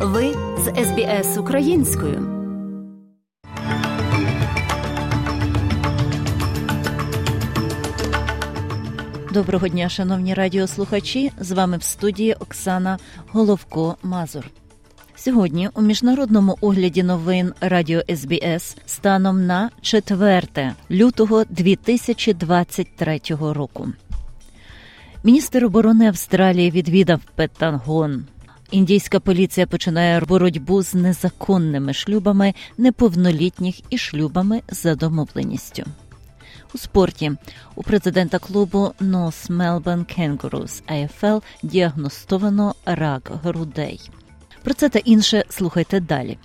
Ви з СБС українською. Доброго дня, шановні радіослухачі. З вами в студії Оксана Головко Мазур. Сьогодні у міжнародному огляді новин Радіо СБС станом на 4 лютого 2023 року. Міністр оборони Австралії відвідав Петангон. Індійська поліція починає боротьбу з незаконними шлюбами неповнолітніх і шлюбами за домовленістю. У спорті у президента клубу North Melbourne Kangaroos AFL діагностовано рак грудей. Про це та інше слухайте далі.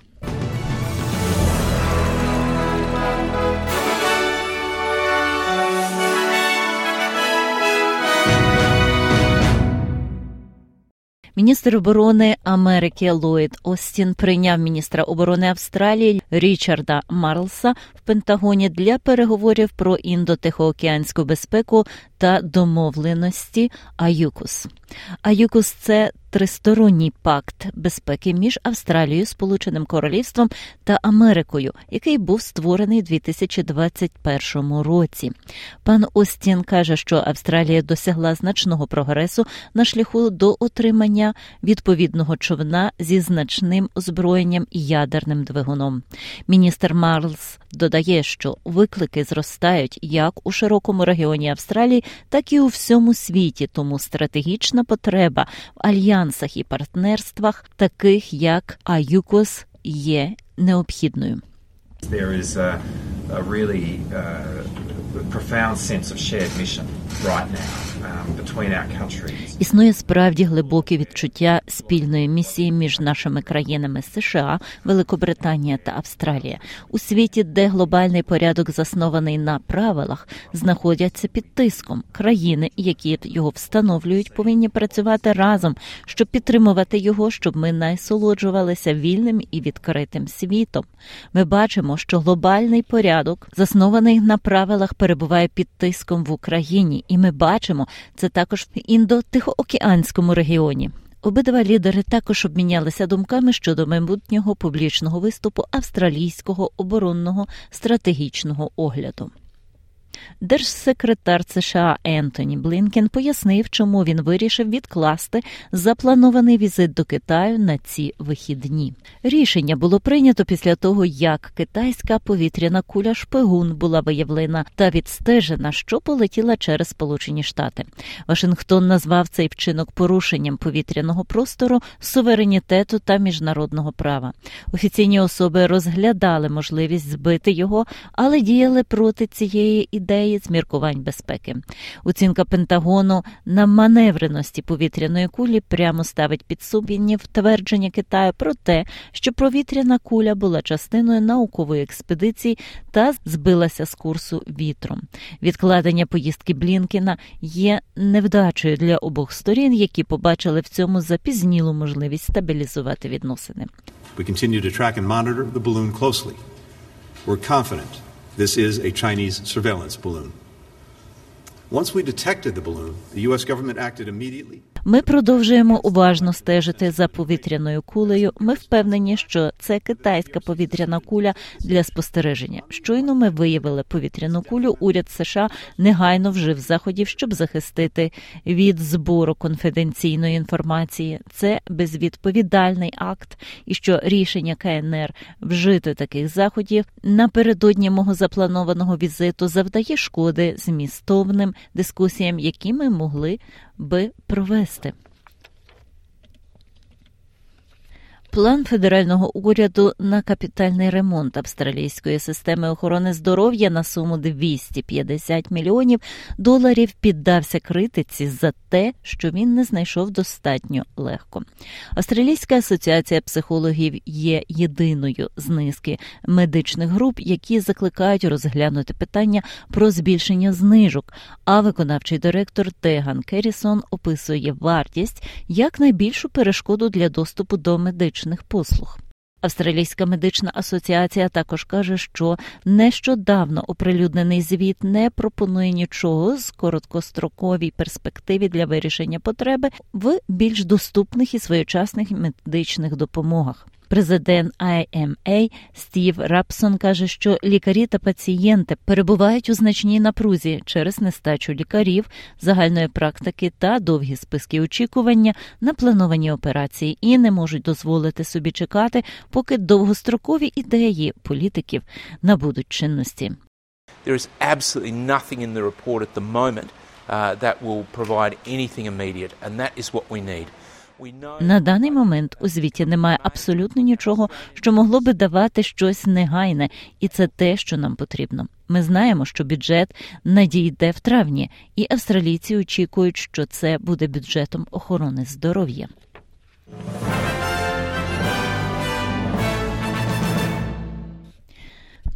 Міністр оборони Америки Ллойд Остін прийняв міністра оборони Австралії Річарда Марлса в Пентагоні для переговорів про індотихоокеанську безпеку та домовленості АЮКУС. АЮКУС це тристоронній пакт безпеки між Австралією, Сполученим Королівством та Америкою, який був створений у 2021 році. Пан Остін каже, що Австралія досягла значного прогресу на шляху до отримання відповідного човна зі значним озброєнням і ядерним двигуном. Міністр Марлс додає, що виклики зростають як у широкому регіоні Австралії, так і у всьому світі, тому стратегічна потреба в альянсах і партнерствах, таких як АЮКОС, є необхідною. There is a, a really uh, profound sense of shared mission right now um. Існує справді глибоке відчуття спільної місії між нашими країнами США, Великобританія та Австралія у світі, де глобальний порядок заснований на правилах, знаходяться під тиском. Країни, які його встановлюють, повинні працювати разом, щоб підтримувати його, щоб ми насолоджувалися вільним і відкритим світом. Ми бачимо, що глобальний порядок, заснований на правилах, перебуває під тиском в Україні, і ми бачимо це також в індо-тихоокеанському регіоні. Обидва лідери також обмінялися думками щодо майбутнього публічного виступу австралійського оборонного стратегічного огляду. Держсекретар США Ентоні Блінкен пояснив, чому він вирішив відкласти запланований візит до Китаю на ці вихідні. Рішення було прийнято після того, як китайська повітряна куля шпигун була виявлена та відстежена, що полетіла через Сполучені Штати. Вашингтон назвав цей вчинок порушенням повітряного простору, суверенітету та міжнародного права. Офіційні особи розглядали можливість збити його, але діяли проти цієї ідеї з міркувань безпеки. Оцінка Пентагону на маневреності повітряної кулі прямо ставить під сумнів твердження Китаю про те, що повітряна куля була частиною наукової експедиції та збилася з курсу вітром. Відкладення поїздки Блінкіна є невдачею для обох сторін, які побачили в цьому запізнілу можливість стабілізувати відносини. We continue to track and monitor the balloon closely. We're confident this is a Chinese surveillance balloon. Once we detected the balloon, the U.S. government acted immediately. Ми продовжуємо уважно стежити за повітряною кулею. Ми впевнені, що це китайська повітряна куля для спостереження. Щойно ми виявили повітряну кулю. Уряд США негайно вжив заходів, щоб захистити від збору конфіденційної інформації. Це безвідповідальний акт, і що рішення КНР вжити таких заходів напередодні мого запланованого візиту завдає шкоди змістовним дискусіям, які ми могли би провести. План федерального уряду на капітальний ремонт австралійської системи охорони здоров'я на суму 250 мільйонів доларів піддався критиці за те, що він не знайшов достатньо легко. Австралійська асоціація психологів є єдиною з низки медичних груп, які закликають розглянути питання про збільшення знижок. А виконавчий директор Теган Керісон описує вартість як найбільшу перешкоду для доступу до медичних послуг. Австралійська медична асоціація також каже, що нещодавно оприлюднений звіт не пропонує нічого з короткостроковій перспективі для вирішення потреби в більш доступних і своєчасних медичних допомогах. Президент IMA Стів Рапсон каже, що лікарі та пацієнти перебувають у значній напрузі через нестачу лікарів, загальної практики та довгі списки очікування на плановані операції і не можуть дозволити собі чекати, поки довгострокові ідеї політиків набудуть чинності. There is absolutely nothing in the report at the moment uh, that will provide anything immediate, and that is what we need. На даний момент у звіті немає абсолютно нічого, що могло би давати щось негайне, і це те, що нам потрібно. Ми знаємо, що бюджет надійде в травні, і австралійці очікують, що це буде бюджетом охорони здоров'я.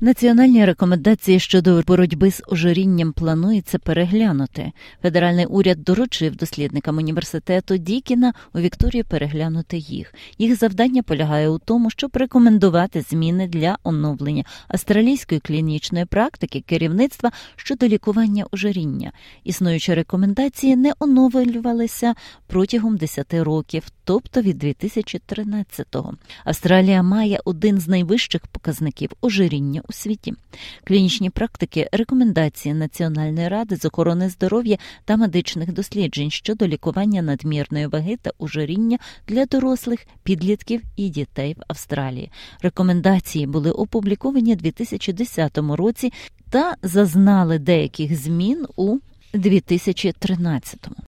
Національні рекомендації щодо боротьби з ожирінням планується переглянути. Федеральний уряд доручив дослідникам університету Дікіна у Вікторії переглянути їх. Їх завдання полягає у тому, щоб рекомендувати зміни для оновлення австралійської клінічної практики керівництва щодо лікування ожиріння. Існуючі рекомендації не оновлювалися протягом 10 років, тобто від 2013-го. Австралія має один з найвищих показників ожиріння у світі. Клінічні практики, рекомендації Національної ради з охорони здоров'я та медичних досліджень щодо лікування надмірної ваги та ожиріння для дорослих, підлітків і дітей в Австралії. Рекомендації були опубліковані у 2010 році та зазнали деяких змін у 2013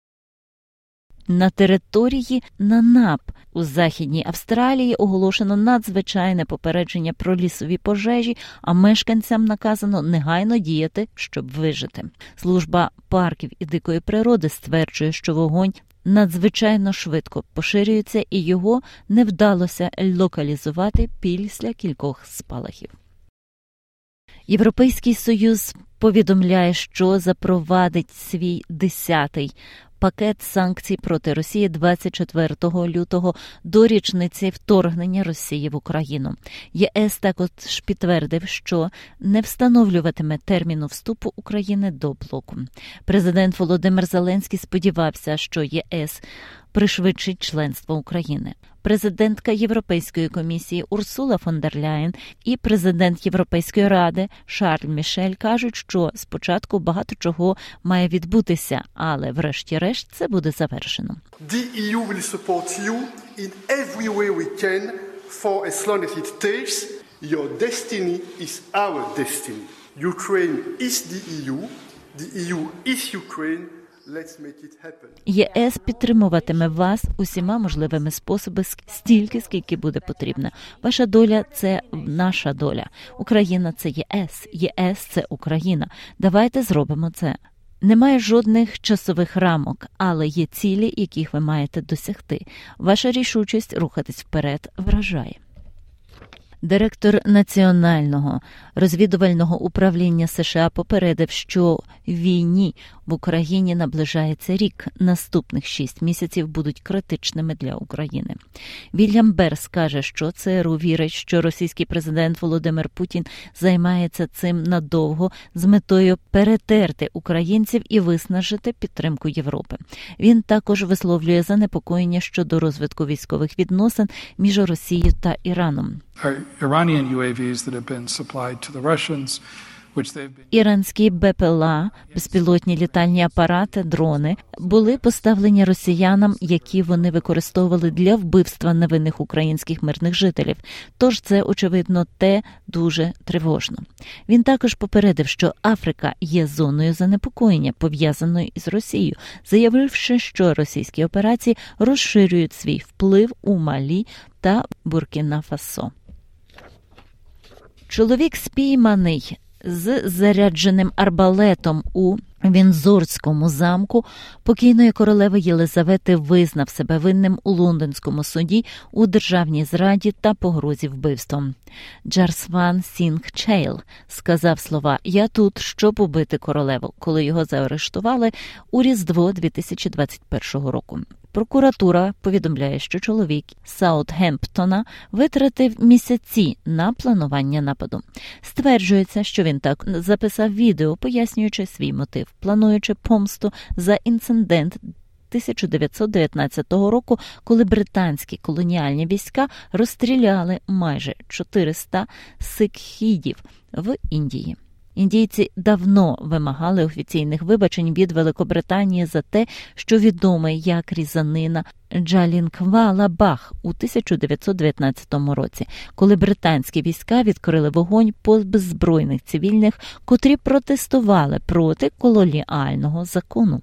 на території Нанап у західній Австралії оголошено надзвичайне попередження про лісові пожежі, а мешканцям наказано негайно діяти, щоб вижити. Служба парків і дикої природи стверджує, що вогонь. Надзвичайно швидко поширюється, і його не вдалося локалізувати після кількох спалахів. Європейський союз повідомляє, що запровадить свій десятий пакет санкцій проти Росії 24 лютого до річниці вторгнення Росії в Україну. ЄС також підтвердив, що не встановлюватиме терміну вступу України до блоку. Президент Володимир Зеленський сподівався, що ЄС пришвидшить членство України. Президентка Європейської комісії Урсула фон дер Ляєн і президент Європейської ради Шарль Мішель кажуть, що спочатку багато чого має відбутися, але врешті-решт це буде завершено. EU will support you in every way we can for as long as it takes. Your destiny is our destiny. Ukraine is the EU. The EU is Ukraine. ЄС підтримуватиме вас усіма можливими способами стільки, скільки буде потрібно. Ваша доля це наша доля. Україна це ЄС, ЄС це Україна. Давайте зробимо це. Немає жодних часових рамок, але є цілі, яких ви маєте досягти. Ваша рішучість рухатись вперед вражає. Директор національного розвідувального управління США попередив, що війні в Україні наближається рік. Наступних шість місяців будуть критичними для України. Вільям Берс каже, що ЦРУ вірить, що російський президент Володимир Путін займається цим надовго з метою перетерти українців і виснажити підтримку Європи. Він також висловлює занепокоєння щодо розвитку військових відносин між Росією та Іраном. Iranian UAVs that have been supplied to the Russians. Іранські БПЛА, безпілотні літальні апарати, дрони були поставлені росіянам, які вони використовували для вбивства невинних українських мирних жителів. Тож це очевидно те дуже тривожно. Він також попередив, що Африка є зоною занепокоєння, пов'язаною із Росією, заявивши, що російські операції розширюють свій вплив у Малі та Буркіна Фасо. Чоловік спійманий з зарядженим арбалетом у Вінзорському замку покійної королеви Єлизавети визнав себе винним у лондонському суді у державній зраді та погрозі вбивством. Джасвант Сінг Чейл сказав слова Я тут, щоб убити королеву, коли його заарештували у Різдво 2021 року. Прокуратура повідомляє, що чоловік Саутгемптона витратив місяці на планування нападу. Стверджується, що він так записав відео, пояснюючи свій мотив, плануючи помсту за інцидент 1919 року, коли британські колоніальні війська розстріляли майже 400 сикхідів в Індії. Індійці давно вимагали офіційних вибачень від Великобританії за те, що відомий як різанина Джалінквала Бах у 1919 році, коли британські війська відкрили вогонь по беззбройних цивільних, котрі протестували проти колоніального закону.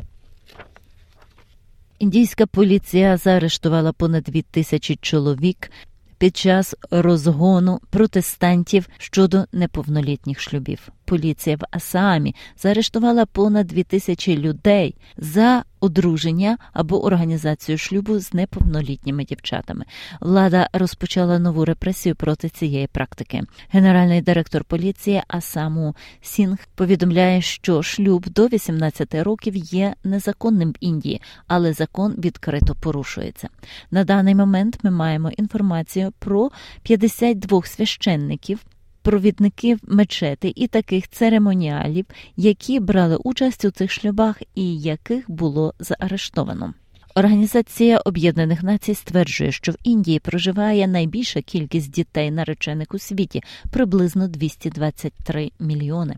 Індійська поліція заарештувала понад дві тисячі чоловік під час розгону протестантів щодо неповнолітніх шлюбів. Поліція в Асаамі заарештувала понад дві тисячі людей за одруження або організацію шлюбу з неповнолітніми дівчатами. Влада розпочала нову репресію проти цієї практики. Генеральний директор поліції Асаму Сінг повідомляє, що шлюб до 18 років є незаконним в Індії, але закон відкрито порушується. На даний момент ми маємо інформацію про 52 священників провідників мечети і таких церемоніалів, які брали участь у цих шлюбах і яких було заарештовано. Організація Об'єднаних Націй стверджує, що в Індії проживає найбільша кількість дітей наречених у світі приблизно 223 мільйони.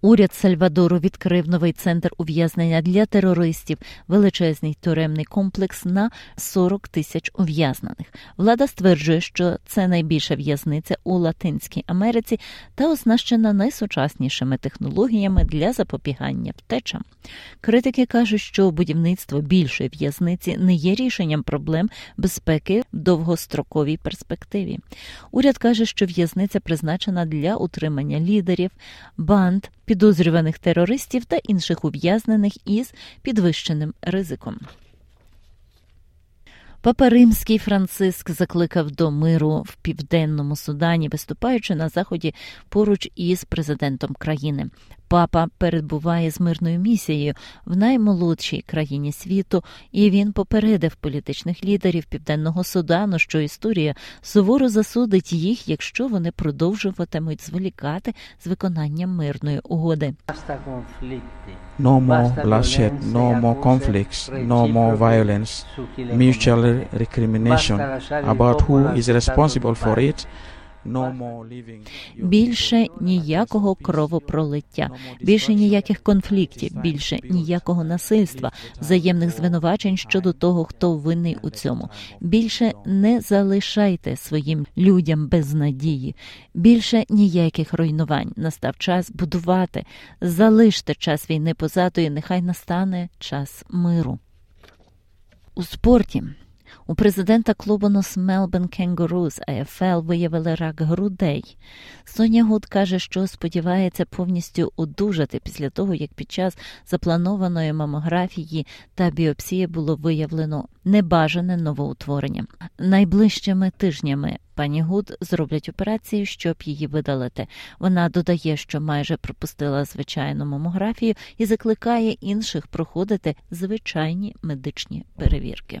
Уряд Сальвадору відкрив новий центр ув'язнення для терористів, величезний тюремний комплекс на 40 тисяч ув'язнених. Влада стверджує, що це найбільша в'язниця у Латинській Америці та оснащена найсучаснішими технологіями для запобігання втечам. Критики кажуть, що будівництво більшої в'язниці не є рішенням проблем безпеки в довгостроковій перспективі. Уряд каже, що в'язниця призначена для утримання лідерів, банд підозрюваних терористів та інших ув'язнених із підвищеним ризиком. Папа Римський Франциск закликав до миру в південному Судані, виступаючи на заході поруч із президентом країни. Папа перебуває з мирною місією в наймолодшій країні світу, і він попередив політичних лідерів Південного Судану, що історія суворо засудить їх, якщо вони продовжуватимуть зволікати з виконанням мирної угоди. No more bloodshed, no more conflicts, no more violence, mutual recrimination about who is responsible for it. Більше ніякого кровопролиття, більше ніяких конфліктів, більше ніякого насильства, взаємних звинувачень щодо того, хто винний у цьому. Більше не залишайте своїм людям без надії, більше ніяких руйнувань. Настав час будувати, залиште час війни позаду, і нехай настане час миру. У спорті у президента клубу Норт Мельбурн Кенгурус АФЛ виявили рак грудей. Соня Гуд каже, що сподівається повністю одужати після того, як під час запланованої мамографії та біопсії було виявлено небажане новоутворення. Найближчими тижнями пані Гуд зроблять операцію, щоб її видалити. Вона додає, що майже пропустила звичайну мамографію і закликає інших проходити звичайні медичні перевірки.